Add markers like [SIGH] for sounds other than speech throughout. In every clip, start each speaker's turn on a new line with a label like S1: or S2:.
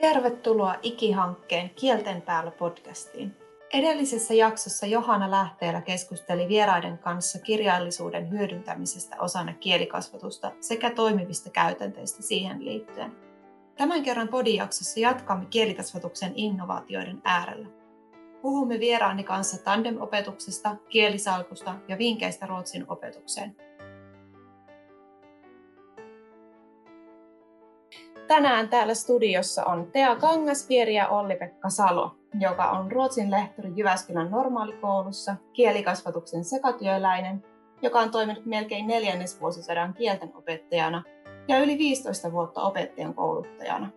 S1: Tervetuloa Ikihankkeen Kielten päällä podcastiin. Edellisessä jaksossa Johanna Lähteellä keskusteli vieraiden kanssa kirjallisuuden hyödyntämisestä osana kielikasvatusta sekä toimivista käytänteistä siihen liittyen. Tämän kerran podijaksossa jatkamme kielikasvatuksen innovaatioiden äärellä. Puhumme vieraani kanssa tandem-opetuksesta, kielisalkusta ja vinkkeistä Ruotsin opetukseen – Tänään täällä studiossa on Tea Kangasvieri ja Olli-Pekka Salo, joka on Ruotsin lehtori Jyväskylän normaalikoulussa, kielikasvatuksen sekatyöläinen, joka on toiminut melkein neljännesvuosisadan kielten opettajana ja yli 15 vuotta opettajan kouluttajana.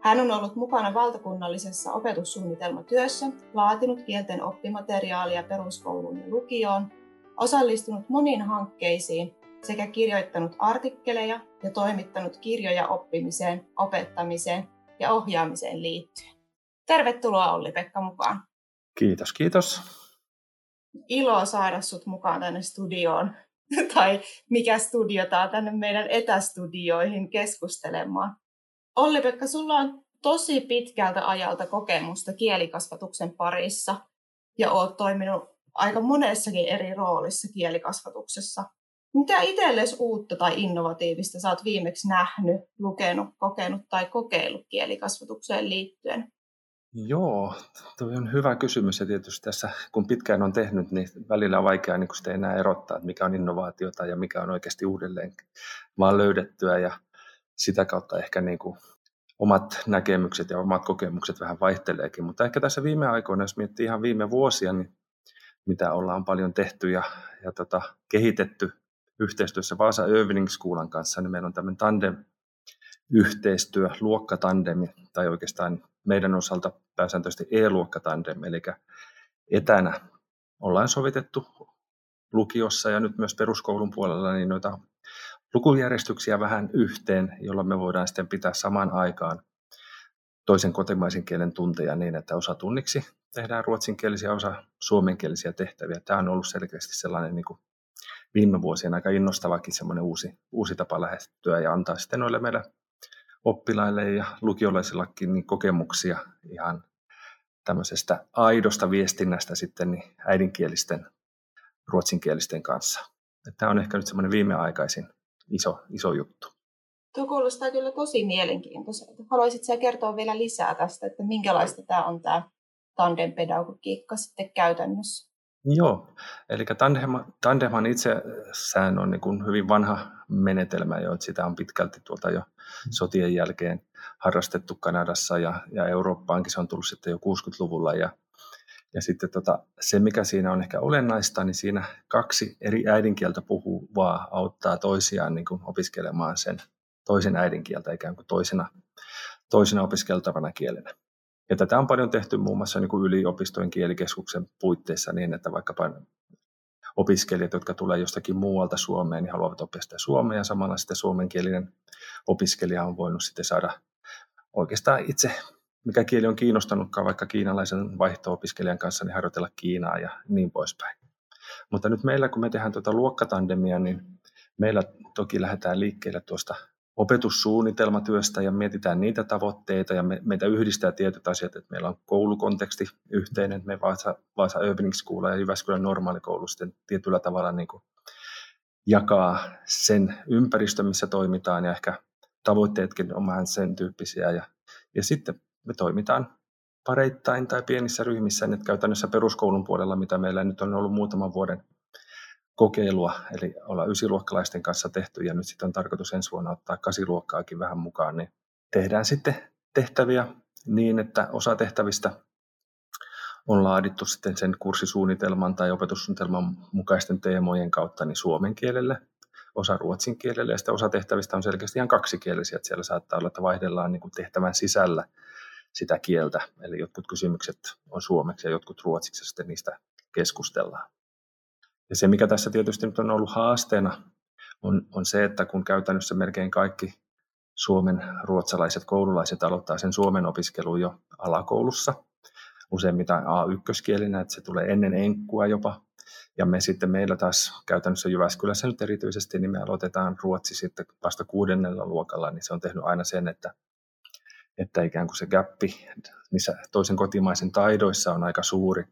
S1: Hän on ollut mukana valtakunnallisessa opetussuunnitelmatyössä, laatinut kielten oppimateriaalia peruskouluun ja lukioon, osallistunut moniin hankkeisiin sekä kirjoittanut artikkeleja ja toimittanut kirjoja oppimiseen, opettamiseen ja ohjaamiseen liittyen. Tervetuloa Olli-Pekka mukaan.
S2: Kiitos, kiitos.
S1: Ilo saada sut mukaan tänne studioon, [LAUGHS] tai mikä studiota tänne meidän etästudioihin keskustelemaan. Olli-Pekka, sulla on tosi pitkältä ajalta kokemusta kielikasvatuksen parissa ja oot toiminut aika monessakin eri roolissa kielikasvatuksessa. Mitä itsellesi uutta tai innovatiivista oot viimeksi nähnyt, lukenut, kokenut tai kokeillut kielikasvatukseen liittyen?
S2: Joo, tuo on hyvä kysymys. Ja tietysti tässä kun pitkään on tehnyt, niin välillä on vaikea niin sitä enää erottaa, että mikä on innovaatiota ja mikä on oikeasti uudelleen vaan löydettyä. Ja sitä kautta ehkä niin kuin omat näkemykset ja omat kokemukset vähän vaihteleekin, mutta ehkä tässä viime aikoina, jos miettii ihan viime vuosia, niin mitä ollaan paljon tehty ja, ja tota, kehitetty yhteistyössä Vaasa Evening Schoolan kanssa, niin meillä on tämmöinen tandem-yhteistyö, luokkatandemi, tai oikeastaan meidän osalta pääsääntöisesti e-luokkatandem, eli etänä ollaan sovitettu lukiossa ja nyt myös peruskoulun puolella niin noita lukujärjestyksiä vähän yhteen, jolla me voidaan sitten pitää samaan aikaan toisen kotimaisen kielen tunteja niin, että osa tunniksi tehdään ruotsinkielisiä, osa suomenkielisiä tehtäviä. Tämä on ollut selkeästi sellainen niin kuin viime vuosien aika innostavakin semmoinen uusi, uusi tapa lähestyä ja antaa sitten noille meidän oppilaille ja lukiolaisillakin niin kokemuksia ihan tämmöisestä aidosta viestinnästä sitten niin äidinkielisten ruotsinkielisten kanssa. Tämä on ehkä nyt semmoinen viimeaikaisin iso, iso juttu.
S1: Tuo kuulostaa kyllä tosi mielenkiintoiselta. Haluaisitko kertoa vielä lisää tästä, että minkälaista tämä on tämä tandem-pedagogiikka sitten käytännössä?
S2: Joo, eli tandem, tandemhan itsessään on niin kuin hyvin vanha menetelmä jo, että sitä on pitkälti tuolta jo sotien jälkeen harrastettu Kanadassa ja, ja Eurooppaankin. Se on tullut sitten jo 60-luvulla ja, ja sitten tota, se, mikä siinä on ehkä olennaista, niin siinä kaksi eri äidinkieltä puhuvaa auttaa toisiaan niin kuin opiskelemaan sen toisen äidinkieltä ikään kuin toisena, toisena opiskeltavana kielenä. Ja tätä on paljon tehty muun muassa niin kuin yliopistojen kielikeskuksen puitteissa niin, että vaikkapa opiskelijat, jotka tulee jostakin muualta Suomeen, niin haluavat sitä suomea ja samalla sitten suomenkielinen opiskelija on voinut sitten saada oikeastaan itse, mikä kieli on kiinnostanutkaan vaikka kiinalaisen vaihto-opiskelijan kanssa, niin harjoitella Kiinaa ja niin poispäin. Mutta nyt meillä, kun me tehdään tuota luokkatandemia, niin meillä toki lähdetään liikkeelle tuosta opetussuunnitelmatyöstä ja mietitään niitä tavoitteita ja me, meitä yhdistää tietyt asiat, että meillä on koulukonteksti yhteinen, me Vaasa, Vaasa Urbaning School ja Jyväskylän normaalikoulu sitten tietyllä tavalla niin kuin jakaa sen ympäristön, missä toimitaan ja ehkä tavoitteetkin on vähän sen tyyppisiä ja, ja sitten me toimitaan pareittain tai pienissä ryhmissä, nyt käytännössä peruskoulun puolella, mitä meillä nyt on ollut muutaman vuoden kokeilua, eli olla ysiluokkalaisten kanssa tehty ja nyt sitten on tarkoitus ensi vuonna ottaa kasiluokkaakin vähän mukaan, niin tehdään sitten tehtäviä niin, että osa tehtävistä on laadittu sitten sen kurssisuunnitelman tai opetussuunnitelman mukaisten teemojen kautta niin suomen kielelle, osa ruotsin kielelle ja sitten osa tehtävistä on selkeästi ihan kaksikielisiä, että siellä saattaa olla, että vaihdellaan niin kuin tehtävän sisällä sitä kieltä, eli jotkut kysymykset on suomeksi ja jotkut ruotsiksi ja sitten niistä keskustellaan. Ja se, mikä tässä tietysti nyt on ollut haasteena, on, on se, että kun käytännössä melkein kaikki Suomen ruotsalaiset koululaiset aloittaa sen Suomen opiskelun jo alakoulussa, useimmiten A1-kielinä, että se tulee ennen enkkua jopa. Ja me sitten meillä taas käytännössä Jyväskylässä nyt erityisesti, niin me aloitetaan ruotsi sitten vasta kuudennella luokalla, niin se on tehnyt aina sen, että, että ikään kuin se gappi niissä toisen kotimaisen taidoissa on aika suuri.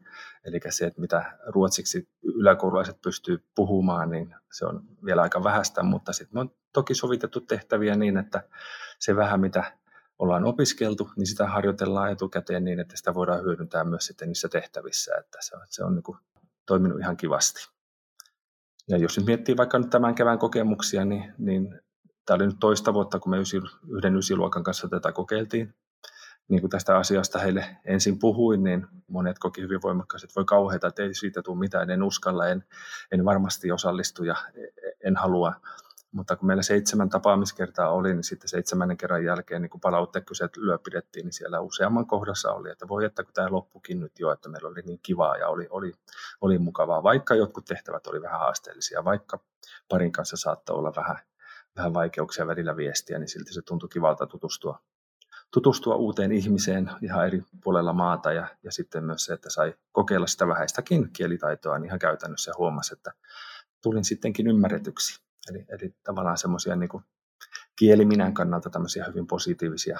S2: Eli se, että mitä ruotsiksi yläkoululaiset pystyy puhumaan, niin se on vielä aika vähäistä, mutta sitten me on toki sovitettu tehtäviä niin, että se vähän mitä ollaan opiskeltu, niin sitä harjoitellaan etukäteen niin, että sitä voidaan hyödyntää myös sitten niissä tehtävissä, että se on, se on niin kuin toiminut ihan kivasti. Ja jos nyt miettii vaikka nyt tämän kevään kokemuksia, niin, niin tämä oli nyt toista vuotta, kun me ysi, yhden ysiluokan kanssa tätä kokeiltiin. Niin kuin tästä asiasta heille ensin puhuin, niin monet koki hyvin voimakkaasti, että voi kauheita, että ei siitä tule mitään, en uskalla, en, en varmasti osallistu ja en halua. Mutta kun meillä seitsemän tapaamiskertaa oli, niin sitten seitsemännen kerran jälkeen niin kun palauttekyseet lyö pidettiin, niin siellä useamman kohdassa oli, että voi että kun tämä loppukin nyt jo, että meillä oli niin kivaa ja oli, oli, oli mukavaa, vaikka jotkut tehtävät oli vähän haasteellisia, vaikka parin kanssa saattoi olla vähän, vähän vaikeuksia välillä viestiä, niin silti se tuntui kivalta tutustua, tutustua uuteen ihmiseen ihan eri puolella maata ja, ja sitten myös se, että sai kokeilla sitä vähäistäkin kielitaitoa niin ihan käytännössä ja huomasi, että tulin sittenkin ymmärretyksi. Eli, eli tavallaan semmoisia niin kieliminän kannalta tämmöisiä hyvin positiivisia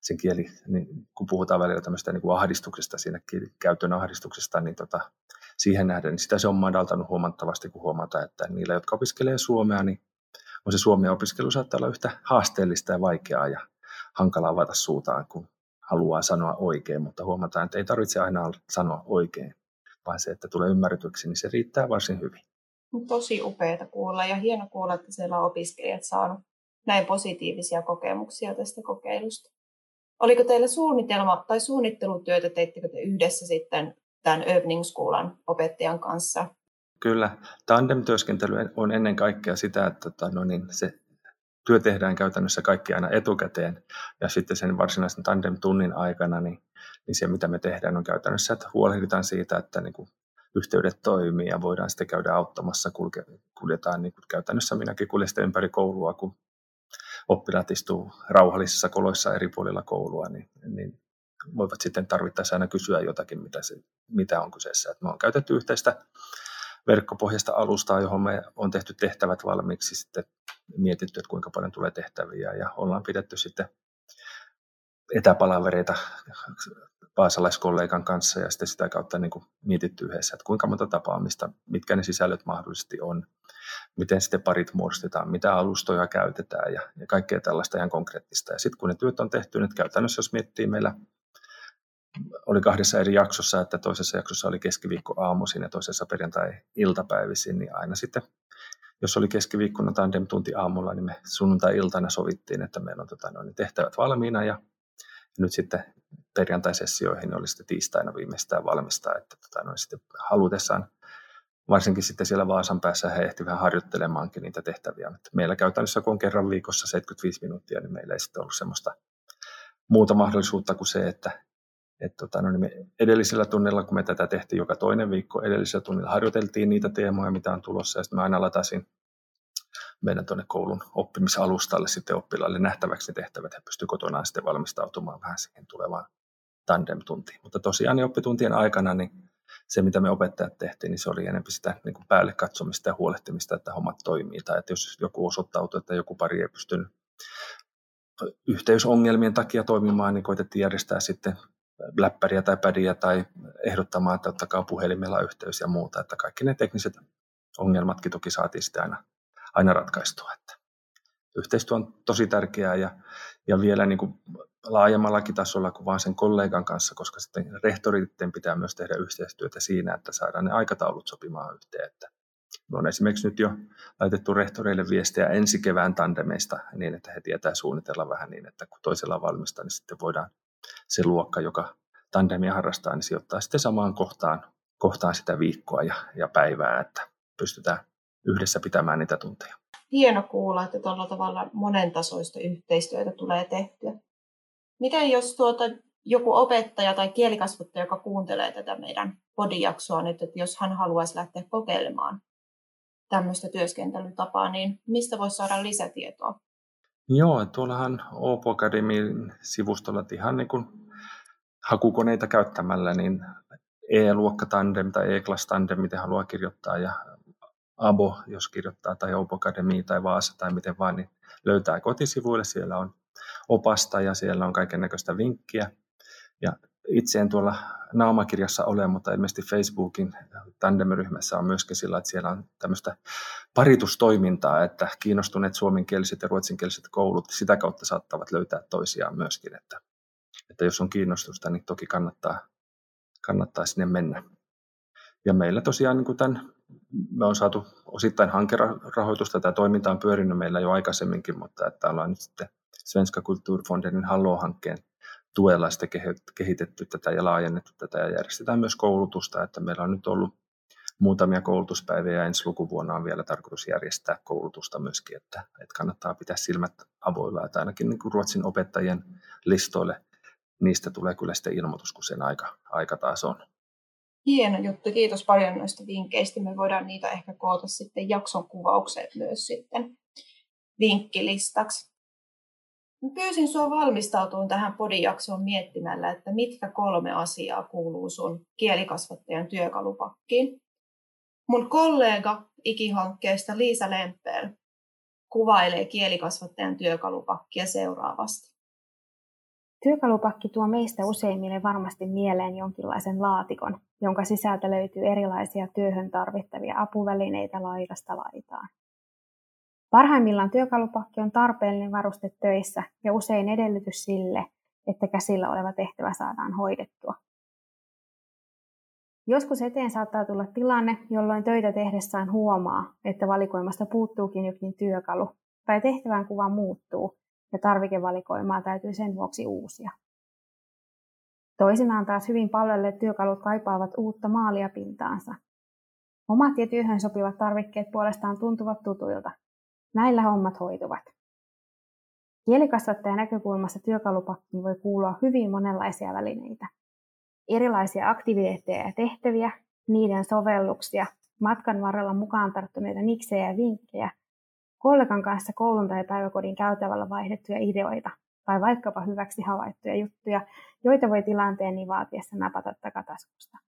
S2: sen kieli, niin kun puhutaan välillä tämmöistä niin kuin ahdistuksesta, siinä käytön ahdistuksesta, niin tota, siihen nähden, niin sitä se on madaltanut huomattavasti, kun huomata, että niillä, jotka opiskelee suomea, niin on se suomen opiskelu saattaa olla yhtä haasteellista ja vaikeaa ja hankala avata suutaan, kun haluaa sanoa oikein, mutta huomataan, että ei tarvitse aina sanoa oikein, vaan se, että tulee ymmärretyksi, niin se riittää varsin hyvin.
S1: Tosi upeaa kuulla ja hieno kuulla, että siellä on opiskelijat saanut näin positiivisia kokemuksia tästä kokeilusta. Oliko teillä suunnitelma tai suunnittelutyötä, teittekö te yhdessä sitten tämän Schoolan opettajan kanssa?
S2: Kyllä. Tandem-työskentely on ennen kaikkea sitä, että tota, no niin, se työ tehdään käytännössä kaikki aina etukäteen ja sitten sen varsinaisen tandem-tunnin aikana, niin, niin se mitä me tehdään on käytännössä, että huolehditaan siitä, että niin kuin yhteydet toimii ja voidaan sitten käydä auttamassa, kulke, kuljetaan niin kuin käytännössä minäkin kuljen ympäri koulua, kun oppilaat istuu rauhallisissa koloissa eri puolilla koulua, niin, niin voivat sitten tarvittaessa aina kysyä jotakin, mitä, se, mitä on kyseessä. Et me on käytetty yhteistä verkkopohjasta alustaa, johon me on tehty tehtävät valmiiksi, sitten mietitty, että kuinka paljon tulee tehtäviä ja ollaan pidetty sitten etäpalavereita vaasalaiskollegan kanssa ja sitten sitä kautta niin kuin mietitty yhdessä, että kuinka monta tapaamista, mitkä ne sisällöt mahdollisesti on, miten sitten parit muodostetaan, mitä alustoja käytetään ja, ja kaikkea tällaista ihan konkreettista. Ja sitten kun ne työt on tehty, nyt käytännössä jos miettii meillä oli kahdessa eri jaksossa, että toisessa jaksossa oli keskiviikko aamuisin ja toisessa perjantai-iltapäivisin, niin aina sitten, jos oli keskiviikkona tandem-tunti aamulla, niin me sunnuntai-iltana sovittiin, että meillä on tota, noin tehtävät valmiina ja nyt sitten perjantaisessioihin oli sitten tiistaina viimeistään valmistaa, että tota, noin sitten halutessaan varsinkin sitten siellä Vaasan päässä he ehti vähän harjoittelemaankin niitä tehtäviä. Meillä käytännössä, kun on kerran viikossa 75 minuuttia, niin meillä ei sitten ollut semmoista muuta mahdollisuutta kuin se, että et tota, no niin me edellisellä tunnilla, kun me tätä tehtiin joka toinen viikko, edellisellä tunnilla harjoiteltiin niitä teemoja, mitä on tulossa, ja sitten mä aina latasin meidän tuonne koulun oppimisalustalle sitten oppilaille nähtäväksi tehtävät, he pystyvät kotonaan sitten valmistautumaan vähän siihen tulevaan tandem-tuntiin. Mutta tosiaan niin oppituntien aikana niin se, mitä me opettajat tehtiin, niin se oli enemmän sitä niin kuin päälle katsomista ja huolehtimista, että hommat toimii. Tai että jos joku osoittautui, että joku pari ei pystynyt yhteysongelmien takia toimimaan, niin koitettiin järjestää sitten läppäriä tai pädiä tai ehdottamaan, että ottakaa puhelimella yhteys ja muuta. Että kaikki ne tekniset ongelmatkin toki saatiin sitten aina, aina ratkaistua. Että yhteistyö on tosi tärkeää ja, ja vielä niin kuin laajemmallakin tasolla kuin vain sen kollegan kanssa, koska sitten rehtoritten pitää myös tehdä yhteistyötä siinä, että saadaan ne aikataulut sopimaan yhteen. Että me on esimerkiksi nyt jo laitettu rehtoreille viestejä ensi kevään tandemeista niin, että he tietää suunnitella vähän niin, että kun toisella on valmista, niin sitten voidaan se luokka, joka tandemia harrastaa, niin sijoittaa sitten samaan kohtaan, kohtaan sitä viikkoa ja, ja päivää, että pystytään yhdessä pitämään niitä tunteja.
S1: Hieno kuulla, että tuolla tavalla monentasoista yhteistyötä tulee tehtyä. Miten jos tuota, joku opettaja tai kielikasvattaja, joka kuuntelee tätä meidän podijaksoa nyt, että jos hän haluaisi lähteä kokeilemaan tämmöistä työskentelytapaa, niin mistä voisi saada lisätietoa?
S2: Joo, tuollahan Opo Academyn sivustolla ihan niin kuin hakukoneita käyttämällä, niin E-luokka tandem tai E-class tandem, miten haluaa kirjoittaa, ja Abo, jos kirjoittaa, tai Opo Academy tai Vaasa tai miten vaan, niin löytää kotisivuille. Siellä on opasta ja siellä on kaiken näköistä vinkkiä. Ja itse en tuolla naamakirjassa ole, mutta ilmeisesti Facebookin tandem-ryhmässä on myöskin sillä, että siellä on tämmöistä paritustoimintaa, että kiinnostuneet suomenkieliset ja ruotsinkieliset koulut sitä kautta saattavat löytää toisiaan myöskin, että, että jos on kiinnostusta, niin toki kannattaa, kannattaa sinne mennä. Ja meillä tosiaan niin kuin tämän, me on saatu osittain hankerahoitusta, tämä toiminta on pyörinyt meillä jo aikaisemminkin, mutta että ollaan nyt sitten Svenska Kulturfondenin Halloo-hankkeen tuella sitten kehitetty tätä ja laajennettu tätä ja järjestetään myös koulutusta, että meillä on nyt ollut muutamia koulutuspäiviä ja ensi lukuvuonna on vielä tarkoitus järjestää koulutusta myöskin, että, että kannattaa pitää silmät avoilla, että ainakin niin kuin Ruotsin opettajien listoille niistä tulee kyllä sitten ilmoitus, kun sen aika, aika taas on.
S1: Hieno juttu, kiitos paljon noista vinkkeistä. Me voidaan niitä ehkä koota sitten jakson kuvaukset myös sitten vinkkilistaksi. Pyysin sinua valmistautumaan tähän podijaksoon miettimällä, että mitkä kolme asiaa kuuluu sun kielikasvattajan työkalupakkiin. Mun kollega ikihankkeesta Liisa Lempel kuvailee kielikasvattajan työkalupakkia seuraavasti.
S3: Työkalupakki tuo meistä useimmille varmasti mieleen jonkinlaisen laatikon, jonka sisältä löytyy erilaisia työhön tarvittavia apuvälineitä laidasta laitaan. Parhaimmillaan työkalupakki on tarpeellinen varuste töissä ja usein edellytys sille, että käsillä oleva tehtävä saadaan hoidettua. Joskus eteen saattaa tulla tilanne, jolloin töitä tehdessään huomaa, että valikoimasta puuttuukin jokin työkalu tai tehtävän kuva muuttuu ja tarvikevalikoimaa täytyy sen vuoksi uusia. Toisinaan taas hyvin palvelleet työkalut kaipaavat uutta maalia pintaansa. Omat ja työhön sopivat tarvikkeet puolestaan tuntuvat tutuilta. Näillä hommat hoituvat. Kielikasvattajan näkökulmasta työkalupakkiin voi kuulua hyvin monenlaisia välineitä. Erilaisia aktiviteetteja ja tehtäviä, niiden sovelluksia, matkan varrella mukaan tarttuneita niksejä ja vinkkejä kollegan kanssa koulun tai päiväkodin käytävällä vaihdettuja ideoita tai vaikkapa hyväksi havaittuja juttuja, joita voi tilanteen niin vaatiessa napata takataskusta.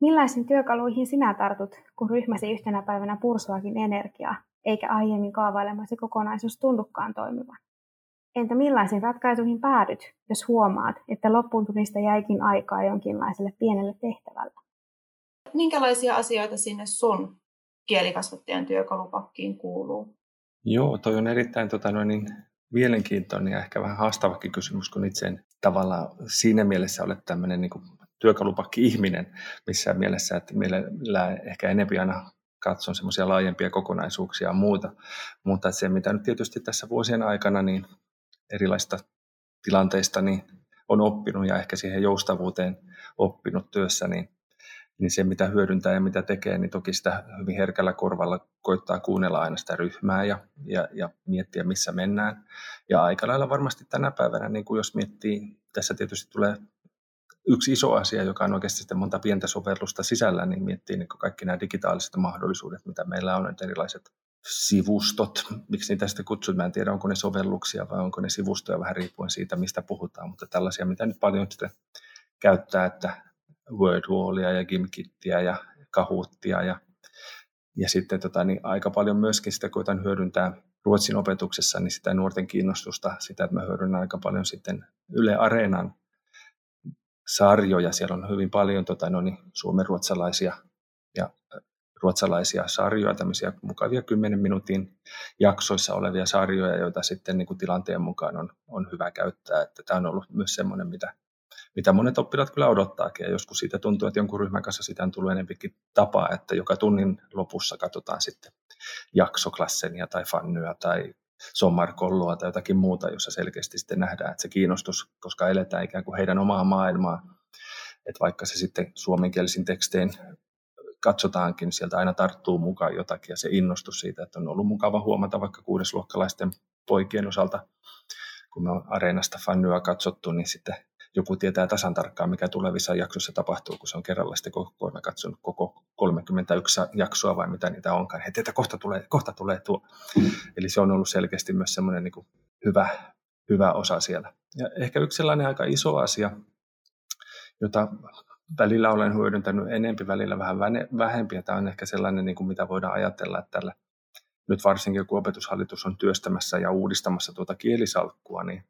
S3: Millaisiin työkaluihin sinä tartut, kun ryhmäsi yhtenä päivänä pursuakin energiaa, eikä aiemmin kaavailemasi kokonaisuus tunnukaan toimivan? Entä millaisiin ratkaisuihin päädyt, jos huomaat, että loppuuntumista jäikin aikaa jonkinlaiselle pienelle tehtävälle?
S1: Minkälaisia asioita sinne sun kielikasvattajan työkalupakkiin kuuluu?
S2: Joo, toi on erittäin tota, noin, niin, mielenkiintoinen ja ehkä vähän haastavakin kysymys, kun itse en tavallaan siinä mielessä ole tämmöinen niin työkalupakki-ihminen missään mielessä, että meillä ehkä enempi aina katson semmoisia laajempia kokonaisuuksia ja muuta. Mutta se, mitä nyt tietysti tässä vuosien aikana niin erilaista tilanteista niin on oppinut ja ehkä siihen joustavuuteen oppinut työssä, niin niin se mitä hyödyntää ja mitä tekee, niin toki sitä hyvin herkällä korvalla koittaa kuunnella aina sitä ryhmää ja, ja, ja miettiä, missä mennään. Ja aika lailla varmasti tänä päivänä, niin kuin jos miettii, tässä tietysti tulee yksi iso asia, joka on oikeasti sitten monta pientä sovellusta sisällä, niin miettii niin kaikki nämä digitaaliset mahdollisuudet, mitä meillä on, erilaiset sivustot, miksi niitä sitten kutsut, mä en tiedä onko ne sovelluksia vai onko ne sivustoja vähän riippuen siitä, mistä puhutaan, mutta tällaisia, mitä nyt paljon sitten käyttää, että Wordwallia ja Gimkittiä ja Kahoottia ja, ja sitten tota, niin aika paljon myöskin sitä koitan hyödyntää Ruotsin opetuksessa, niin sitä nuorten kiinnostusta, sitä, että mä hyödynnän aika paljon sitten Yle Areenan sarjoja. Siellä on hyvin paljon tota, no niin, suomenruotsalaisia ja ruotsalaisia sarjoja, tämmöisiä mukavia 10 minuutin jaksoissa olevia sarjoja, joita sitten niin kuin tilanteen mukaan on, on hyvä käyttää. Että tämä on ollut myös semmoinen, mitä mitä monet oppilaat kyllä odottaakin. Ja joskus siitä tuntuu, että jonkun ryhmän kanssa sitä on tullut enempikin tapaa, että joka tunnin lopussa katsotaan sitten jaksoklassenia tai fannyä tai sommarkolloa tai jotakin muuta, jossa selkeästi sitten nähdään, että se kiinnostus, koska eletään ikään kuin heidän omaa maailmaa, että vaikka se sitten suomenkielisin tekstein katsotaankin, sieltä aina tarttuu mukaan jotakin ja se innostus siitä, että on ollut mukava huomata vaikka kuudesluokkalaisten poikien osalta, kun me on Areenasta fannyä katsottu, niin sitten joku tietää tasan tarkkaan, mikä tulevissa jaksoissa tapahtuu, kun se on kerralla sitten koko ajan katsonut koko 31 jaksoa vai mitä niitä onkaan. Heti, että kohta tulee, kohta tulee tuo. Eli se on ollut selkeästi myös semmoinen niin hyvä, hyvä osa siellä. Ja ehkä yksi sellainen aika iso asia, jota välillä olen hyödyntänyt enempi, välillä vähän vähempi, ja tämä on ehkä sellainen, niin kuin mitä voidaan ajatella, että tällä nyt varsinkin kun opetushallitus on työstämässä ja uudistamassa tuota kielisalkkua, niin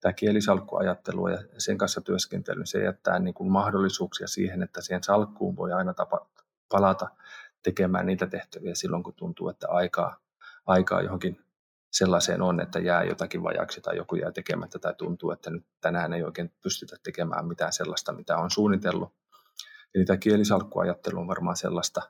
S2: tämä kielisalkkuajattelu ja sen kanssa työskentely, se jättää niin kuin mahdollisuuksia siihen, että siihen salkkuun voi aina tapa, palata tekemään niitä tehtäviä silloin, kun tuntuu, että aikaa, aikaa johonkin sellaiseen on, että jää jotakin vajaksi tai joku jää tekemättä tai tuntuu, että nyt tänään ei oikein pystytä tekemään mitään sellaista, mitä on suunnitellut. Eli tämä kielisalkkuajattelu on varmaan sellaista,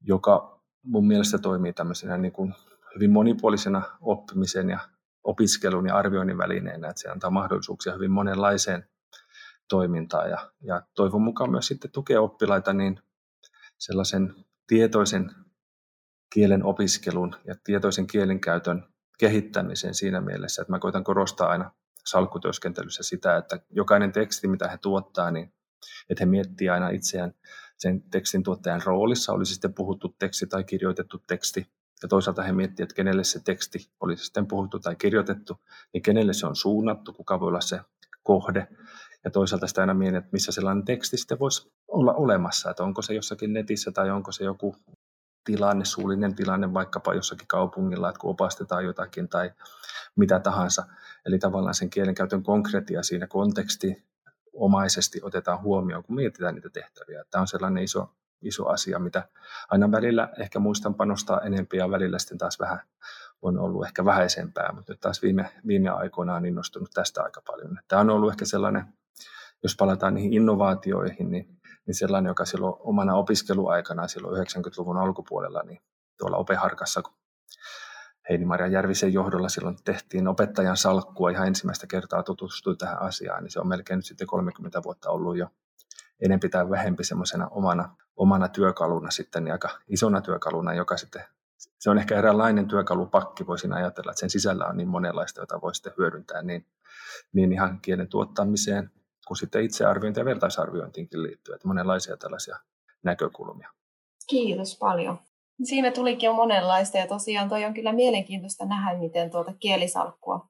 S2: joka mun mielestä toimii tämmöisenä niin kuin hyvin monipuolisena oppimisen ja opiskelun ja arvioinnin välineenä, että se antaa mahdollisuuksia hyvin monenlaiseen toimintaan. Ja, ja toivon mukaan myös sitten tukea oppilaita niin sellaisen tietoisen kielen opiskelun ja tietoisen kielenkäytön kehittämisen siinä mielessä, että mä koitan korostaa aina salkkutyöskentelyssä sitä, että jokainen teksti, mitä he tuottaa, niin että he miettii aina itseään sen tekstin tuottajan roolissa, olisi sitten puhuttu teksti tai kirjoitettu teksti, ja toisaalta he miettivät, että kenelle se teksti olisi sitten puhuttu tai kirjoitettu, niin kenelle se on suunnattu, kuka voi olla se kohde. Ja toisaalta sitä aina mietin, että missä sellainen teksti sitten voisi olla olemassa, että onko se jossakin netissä tai onko se joku tilanne, suullinen tilanne vaikkapa jossakin kaupungilla, että kun opastetaan jotakin tai mitä tahansa. Eli tavallaan sen kielenkäytön konkreettia siinä konteksti omaisesti otetaan huomioon, kun mietitään niitä tehtäviä. Tämä on sellainen iso, iso asia, mitä aina välillä ehkä muistan panostaa enempiä ja välillä sitten taas vähän on ollut ehkä vähäisempää, mutta nyt taas viime, viime aikoina on innostunut tästä aika paljon. Tämä on ollut ehkä sellainen, jos palataan niihin innovaatioihin, niin, niin sellainen, joka silloin omana opiskeluaikana silloin 90-luvun alkupuolella, niin tuolla Opeharkassa, kun Heini-Maria Järvisen johdolla silloin tehtiin opettajan salkkua ihan ensimmäistä kertaa tutustui tähän asiaan, niin se on melkein nyt sitten 30 vuotta ollut jo enempi tai vähempi semmoisena omana, omana työkaluna sitten, niin aika isona työkaluna, joka sitten, se on ehkä eräänlainen työkalupakki, voisin ajatella, että sen sisällä on niin monenlaista, jota voi sitten hyödyntää niin, niin ihan kielen tuottamiseen, kuin sitten itsearviointiin ja vertaisarviointiinkin liittyen, että monenlaisia tällaisia näkökulmia.
S1: Kiitos paljon. Siinä tulikin jo monenlaista ja tosiaan toi on kyllä mielenkiintoista nähdä, miten tuota kielisalkkua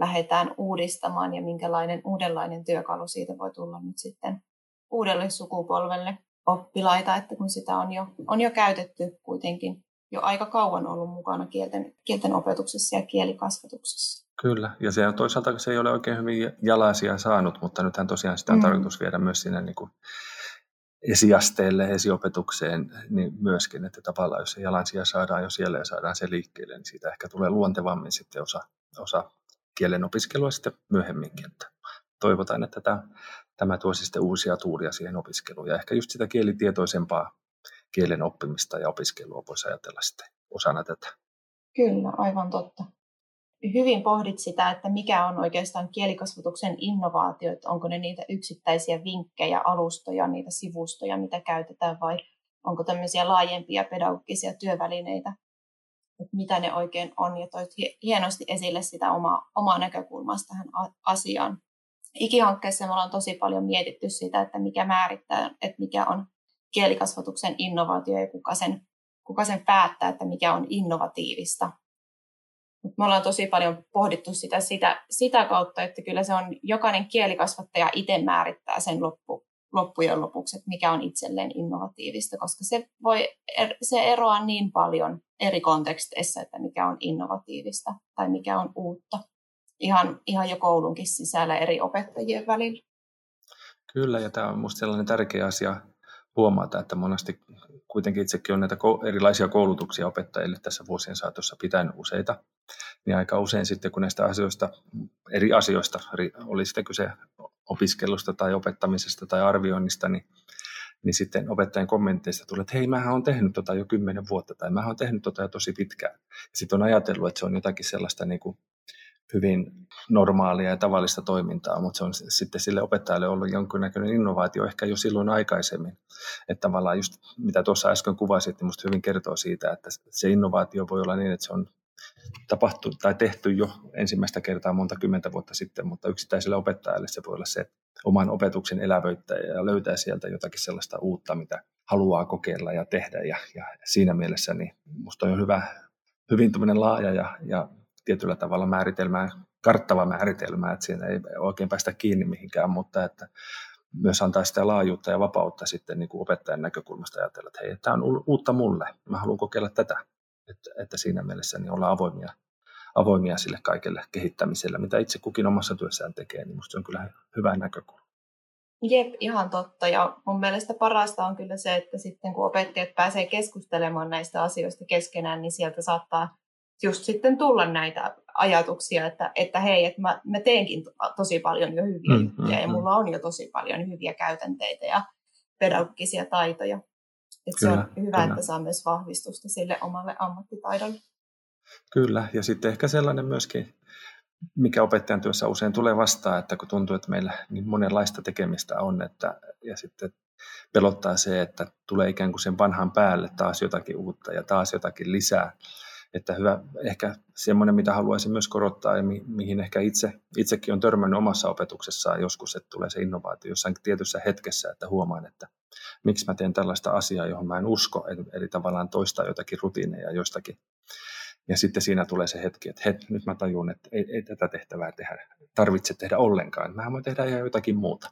S1: lähdetään uudistamaan ja minkälainen uudenlainen työkalu siitä voi tulla nyt sitten uudelle sukupolvelle oppilaita, että kun sitä on jo, on jo käytetty kuitenkin jo aika kauan ollut mukana kielten, kielten opetuksessa ja kielikasvatuksessa.
S2: Kyllä, ja se on toisaalta se ei ole oikein hyvin jalaisia saanut, mutta nythän tosiaan sitä on mm. tarkoitus viedä myös sinne niin kuin esiasteelle, esiopetukseen niin myöskin, että tavallaan jos se jalansija saadaan jo siellä ja saadaan se liikkeelle, niin siitä ehkä tulee luontevammin sitten osa, osa kielen opiskelua sitten myöhemminkin. Että toivotaan, että tämä, tämä tuo sitten uusia tuuria siihen opiskeluun ja ehkä just sitä kielitietoisempaa kielen oppimista ja opiskelua voisi ajatella sitten osana tätä.
S1: Kyllä, aivan totta hyvin pohdit sitä, että mikä on oikeastaan kielikasvatuksen innovaatio, että onko ne niitä yksittäisiä vinkkejä, alustoja, niitä sivustoja, mitä käytetään, vai onko tämmöisiä laajempia pedagogisia työvälineitä, että mitä ne oikein on, ja toit hienosti esille sitä omaa, omaa näkökulmaa tähän asiaan. Ikihankkeessa me ollaan tosi paljon mietitty sitä, että mikä määrittää, että mikä on kielikasvatuksen innovaatio ja kuka sen, kuka sen päättää, että mikä on innovatiivista me ollaan tosi paljon pohdittu sitä, sitä, sitä kautta, että kyllä se on jokainen kielikasvattaja itse määrittää sen loppu, loppujen lopuksi, että mikä on itselleen innovatiivista, koska se, voi, er, se eroaa niin paljon eri konteksteissa, että mikä on innovatiivista tai mikä on uutta. Ihan, ihan jo koulunkin sisällä eri opettajien välillä.
S2: Kyllä, ja tämä on minusta sellainen tärkeä asia huomata, että monesti kuitenkin itsekin on näitä erilaisia koulutuksia opettajille tässä vuosien saatossa pitänyt useita, niin aika usein sitten kun näistä asioista, eri asioista, oli sitten kyse opiskelusta tai opettamisesta tai arvioinnista, niin, niin sitten opettajan kommentteista tulee, että hei, mä oon tehnyt tota jo kymmenen vuotta tai mä oon tehnyt tota jo tosi pitkään. Sitten on ajatellut, että se on jotakin sellaista niin kuin hyvin normaalia ja tavallista toimintaa, mutta se on sitten sille opettajalle ollut jonkinnäköinen innovaatio ehkä jo silloin aikaisemmin. Että tavallaan just mitä tuossa äsken kuvasit, niin minusta hyvin kertoo siitä, että se innovaatio voi olla niin, että se on tapahtunut tai tehty jo ensimmäistä kertaa monta kymmentä vuotta sitten, mutta yksittäiselle opettajalle se voi olla se oman opetuksen elävöittäjä ja löytää sieltä jotakin sellaista uutta, mitä haluaa kokeilla ja tehdä. Ja, ja siinä mielessä niin minusta on hyvä, hyvin laaja ja, ja tietyllä tavalla määritelmää, karttava määritelmä, että siinä ei oikein päästä kiinni mihinkään, mutta että myös antaa sitä laajuutta ja vapautta sitten niin kuin opettajan näkökulmasta ajatella, että hei, tämä on uutta mulle, mä haluan kokeilla tätä, että, että siinä mielessä niin ollaan avoimia, avoimia sille kaikelle kehittämiselle, mitä itse kukin omassa työssään tekee, niin minusta se on kyllä hyvä näkökulma.
S1: Jep, ihan totta. Ja mun mielestä parasta on kyllä se, että sitten kun opettajat pääsee keskustelemaan näistä asioista keskenään, niin sieltä saattaa just sitten tulla näitä ajatuksia, että, että hei, että mä, mä teenkin tosi paljon jo hyviä mm, juttuja mm, ja mm. mulla on jo tosi paljon hyviä käytänteitä ja pedagogisia taitoja. Että kyllä, se on hyvä, kyllä. että saa myös vahvistusta sille omalle ammattitaidolle.
S2: Kyllä, ja sitten ehkä sellainen myöskin, mikä opettajan työssä usein tulee vastaan, että kun tuntuu, että meillä niin monenlaista tekemistä on, että, ja sitten pelottaa se, että tulee ikään kuin sen vanhan päälle taas jotakin uutta ja taas jotakin lisää. Että hyvä, ehkä semmoinen, mitä haluaisin myös korottaa ja mi, mihin ehkä itse, itsekin on törmännyt omassa opetuksessaan joskus, että tulee se innovaatio jossain tietyssä hetkessä, että huomaan, että miksi mä teen tällaista asiaa, johon mä en usko, eli, eli tavallaan toistaa jotakin rutiineja jostakin ja sitten siinä tulee se hetki, että he, nyt mä tajun, että ei, ei tätä tehtävää tehdä, tarvitse tehdä ollenkaan. Mä voin tehdä ihan jotakin muuta.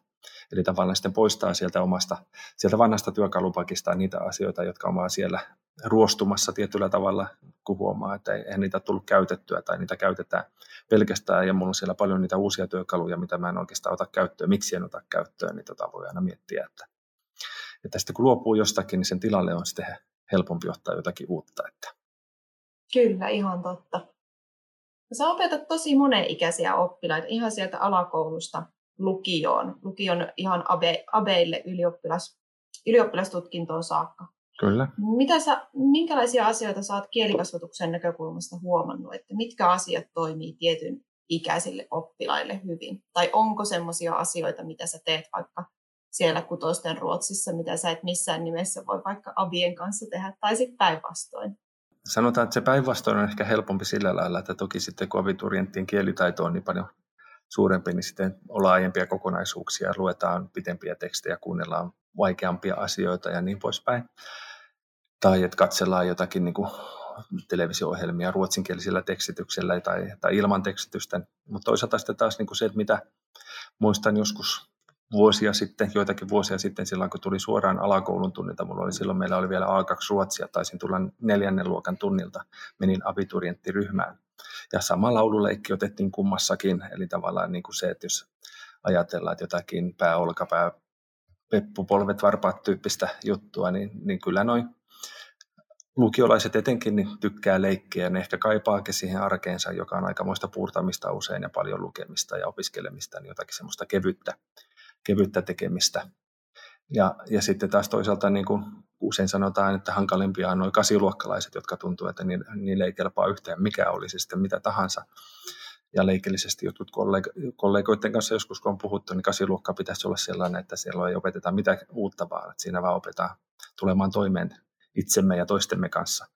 S2: Eli tavallaan sitten poistaa sieltä omasta, sieltä vanhasta työkalupakista niitä asioita, jotka on vaan siellä ruostumassa tietyllä tavalla, kun huomaa, että ei niitä tullut käytettyä tai niitä käytetään pelkästään ja mulla on siellä paljon niitä uusia työkaluja, mitä mä en oikeastaan ota käyttöön, miksi en ota käyttöön, niin tota voi aina miettiä, että, että sitten kun luopuu jostakin, niin sen tilalle on sitten helpompi ottaa jotakin uutta, että
S1: Kyllä, ihan totta. Sä opetat tosi monenikäisiä oppilaita, ihan sieltä alakoulusta lukioon, lukion ihan abe, abeille ylioppilas, ylioppilastutkintoon saakka.
S2: Kyllä.
S1: Mitä sä, minkälaisia asioita sä oot kielikasvatuksen näkökulmasta huomannut, että mitkä asiat toimii tietyn ikäisille oppilaille hyvin? Tai onko semmoisia asioita, mitä sä teet vaikka siellä kutosten Ruotsissa, mitä sä et missään nimessä voi vaikka abien kanssa tehdä, tai sitten päinvastoin?
S2: sanotaan, että se päinvastoin on ehkä helpompi sillä lailla, että toki sitten kun abiturienttien kielitaito on niin paljon suurempi, niin sitten ollaan aiempia kokonaisuuksia, luetaan pitempiä tekstejä, kuunnellaan vaikeampia asioita ja niin poispäin. Tai että katsellaan jotakin niin kuin televisio-ohjelmia ruotsinkielisellä tekstityksellä tai, tai ilman tekstitystä. Mutta toisaalta sitten taas niin kuin se, että mitä muistan joskus vuosia sitten, joitakin vuosia sitten, silloin kun tuli suoraan alakoulun tunnilta, mulla oli silloin meillä oli vielä A2 Ruotsia, taisin tulla neljännen luokan tunnilta, menin abiturienttiryhmään. Ja sama laululeikki otettiin kummassakin, eli tavallaan niin kuin se, että jos ajatellaan, että jotakin pää, olkapää, peppu, polvet, varpaat tyyppistä juttua, niin, niin kyllä noin lukiolaiset etenkin niin tykkää leikkiä ja ne ehkä kaipaakin siihen arkeensa, joka on aikamoista puurtamista usein ja paljon lukemista ja opiskelemista, niin jotakin semmoista kevyttä, kevyttä tekemistä. Ja, ja sitten taas toisaalta niin kuin usein sanotaan, että hankalimpia on noin kasiluokkalaiset, jotka tuntuu, että niille ei kelpaa yhtään mikä olisi sitten mitä tahansa. Ja leikillisesti jotkut kollegoiden kanssa joskus, kun on puhuttu, niin kasiluokka pitäisi olla sellainen, että siellä ei opeteta mitään uutta, vaan että siinä vaan opetetaan tulemaan toimeen itsemme ja toistemme kanssa.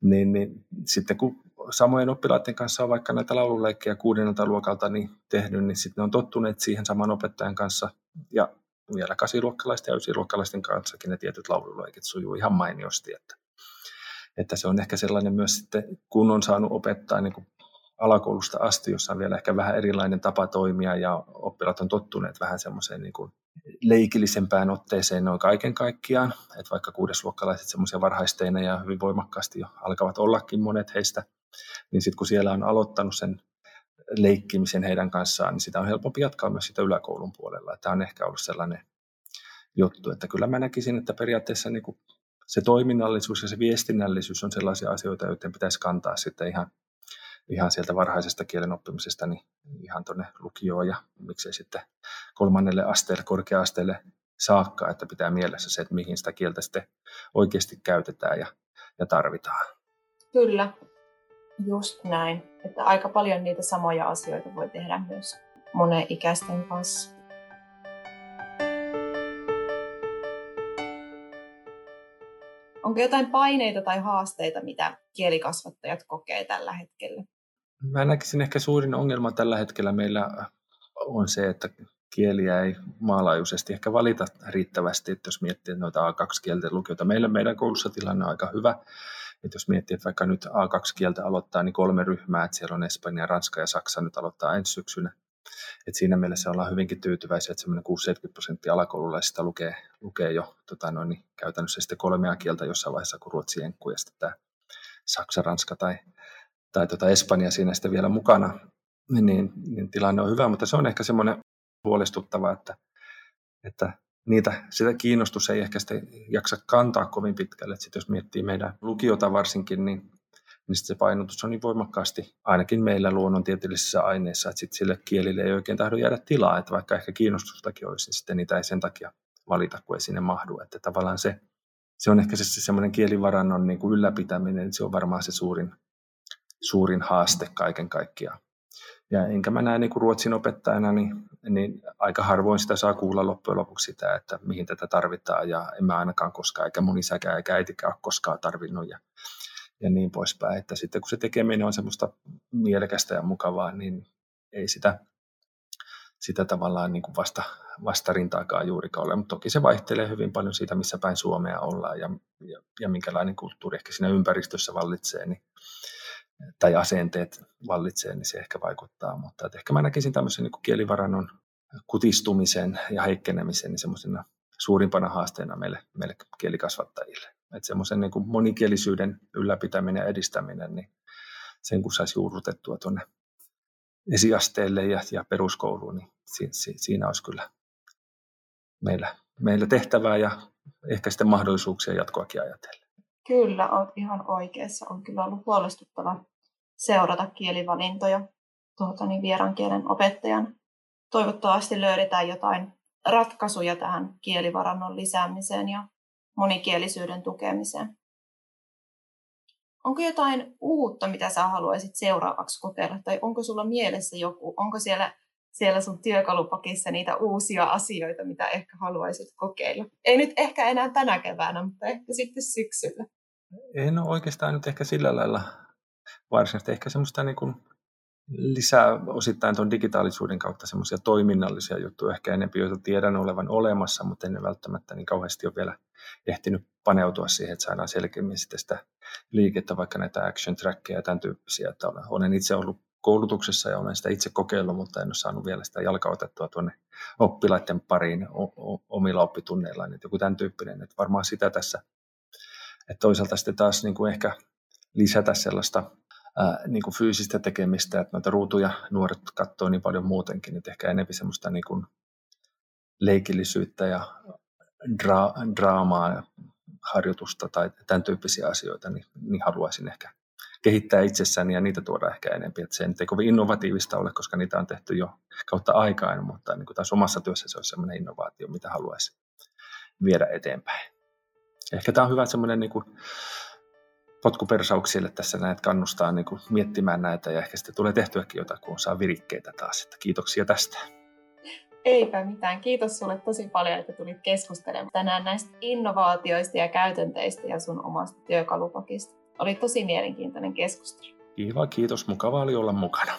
S2: Niin, niin sitten kun samojen oppilaiden kanssa on vaikka näitä laululeikkejä kuudennelta luokalta niin tehnyt, niin sitten ne on tottuneet siihen saman opettajan kanssa ja vielä kasiluokkalaisten ja ysiluokkalaisten kanssakin ne tietyt laululeikit sujuu ihan mainiosti. Että, että se on ehkä sellainen myös sitten, kun on saanut opettaa niin kuin alakoulusta asti, jossa on vielä ehkä vähän erilainen tapa toimia ja oppilaat on tottuneet vähän semmoiseen niin kuin leikillisempään otteeseen noin kaiken kaikkiaan. Että vaikka kuudesluokkalaiset semmoisia varhaisteina ja hyvin voimakkaasti jo alkavat ollakin monet heistä, niin sitten kun siellä on aloittanut sen leikkimisen heidän kanssaan, niin sitä on helpompi jatkaa myös sitä yläkoulun puolella. Tämä on ehkä ollut sellainen juttu, että kyllä mä näkisin, että periaatteessa niin kuin se toiminnallisuus ja se viestinnällisyys on sellaisia asioita, joiden pitäisi kantaa sitten ihan, ihan sieltä varhaisesta kielen oppimisesta niin ihan tuonne lukioon ja miksei sitten kolmannelle asteelle, korkea-asteelle saakka, että pitää mielessä se, että mihin sitä kieltä sitten oikeasti käytetään ja, ja tarvitaan.
S1: Kyllä, Just näin. Että aika paljon niitä samoja asioita voi tehdä myös monen ikäisten kanssa. Onko jotain paineita tai haasteita, mitä kielikasvattajat kokee tällä hetkellä?
S2: Mä näkisin ehkä suurin ongelma tällä hetkellä meillä on se, että kieliä ei maalaajuisesti ehkä valita riittävästi, että jos miettii noita A2-kielten lukijoita. Meillä meidän koulussa tilanne on aika hyvä, että jos miettii, että vaikka nyt A2-kieltä aloittaa, niin kolme ryhmää, että siellä on Espanja, Ranska ja Saksa nyt aloittaa ensi syksynä. Et siinä mielessä ollaan hyvinkin tyytyväisiä, että semmoinen 6-70 prosenttia alakoululaisista lukee, lukee jo tota noin, niin käytännössä sitten kolmea kieltä jossain vaiheessa, kun ruotsi, enkku ja sitten tämä Saksa, Ranska tai, tai tuota Espanja siinä sitten vielä mukana, niin, niin tilanne on hyvä, mutta se on ehkä semmoinen huolestuttava, että, että niitä, sitä kiinnostus ei ehkä sitten jaksa kantaa kovin pitkälle. Sitten jos miettii meidän lukiota varsinkin, niin, niin se painotus on niin voimakkaasti ainakin meillä luonnontieteellisissä aineissa, että sitten sille kielille ei oikein tahdo jäädä tilaa, että vaikka ehkä kiinnostustakin olisi, niin sitten niitä ei sen takia valita, kun ei sinne mahdu. Että tavallaan se, se on ehkä se, se semmoinen kielivarannon niin kuin ylläpitäminen, se on varmaan se suurin, suurin haaste kaiken kaikkiaan. Ja enkä mä näe niin kuin ruotsin opettajana, niin, niin aika harvoin sitä saa kuulla loppujen lopuksi sitä, että mihin tätä tarvitaan. Ja en mä ainakaan koskaan, eikä mun isäkään eikä äitikään ole koskaan tarvinnut ja, ja niin poispäin. Että sitten kun se tekeminen on semmoista mielekästä ja mukavaa, niin ei sitä, sitä tavallaan niin kuin vasta, vastarintaakaan juurikaan ole. Mutta toki se vaihtelee hyvin paljon siitä, missä päin Suomea ollaan ja, ja, ja minkälainen kulttuuri ehkä siinä ympäristössä vallitsee. Niin, tai asenteet vallitsee, niin se ehkä vaikuttaa. Mutta että ehkä mä näkisin tämmöisen niin kielivarannon kutistumisen ja heikkenemisen niin semmoisena suurimpana haasteena meille, meille kielikasvattajille. Että semmoisen niin kuin monikielisyyden ylläpitäminen ja edistäminen, niin sen kun saisi juurrutettua tuonne esiasteelle ja, ja peruskouluun, niin si, si, siinä olisi kyllä meillä, meillä tehtävää ja ehkä sitten mahdollisuuksia jatkoakin ajatellen.
S1: Kyllä, olet ihan oikeassa. On kyllä ollut huolestuttava seurata kielivalintoja tuota, niin vieran kielen opettajan. Toivottavasti löydetään jotain ratkaisuja tähän kielivarannon lisäämiseen ja monikielisyyden tukemiseen. Onko jotain uutta, mitä sä haluaisit seuraavaksi kokeilla? Tai onko sulla mielessä joku, onko siellä, siellä sun työkalupakissa niitä uusia asioita, mitä ehkä haluaisit kokeilla? Ei nyt ehkä enää tänä keväänä, mutta ehkä sitten syksyllä.
S2: En ole oikeastaan nyt ehkä sillä lailla varsinaisesti ehkä semmoista niin kuin lisää osittain tuon digitaalisuuden kautta semmoisia toiminnallisia juttuja, ehkä enemmän, joita tiedän olevan olemassa, mutta en välttämättä niin kauheasti ole vielä ehtinyt paneutua siihen, että saadaan selkeämmin sitten sitä liikettä, vaikka näitä action trackia ja tämän tyyppisiä. Että olen itse ollut koulutuksessa ja olen sitä itse kokeillut, mutta en ole saanut vielä sitä jalkautettua tuonne oppilaiden pariin omilla oppitunneilla, niin joku tämän tyyppinen, että varmaan sitä tässä, että toisaalta sitten taas niin kuin ehkä lisätä sellaista ää, niin kuin fyysistä tekemistä, että noita ruutuja nuoret katsoo niin paljon muutenkin, että ehkä enemmän semmoista niin kuin leikillisyyttä ja dra- draamaa, harjoitusta tai tämän tyyppisiä asioita, niin, niin haluaisin ehkä kehittää itsessäni ja niitä tuoda ehkä enemmän. Että se ei kovin innovatiivista ole, koska niitä on tehty jo kautta aikaan, mutta niin kuin taas omassa työssä se on sellainen innovaatio, mitä haluaisin viedä eteenpäin. Ehkä tämä on hyvä semmoinen niin kuin potkupersauksille tässä näet kannustaa niin kuin miettimään näitä ja ehkä sitten tulee tehtyäkin jotain, kun saa virikkeitä taas. Että kiitoksia tästä.
S1: Eipä mitään. Kiitos sulle tosi paljon, että tulit keskustelemaan tänään näistä innovaatioista ja käytänteistä ja sun omasta työkalupakista. Oli tosi mielenkiintoinen keskustelu.
S2: Kiva, kiitos. Mukava oli olla mukana.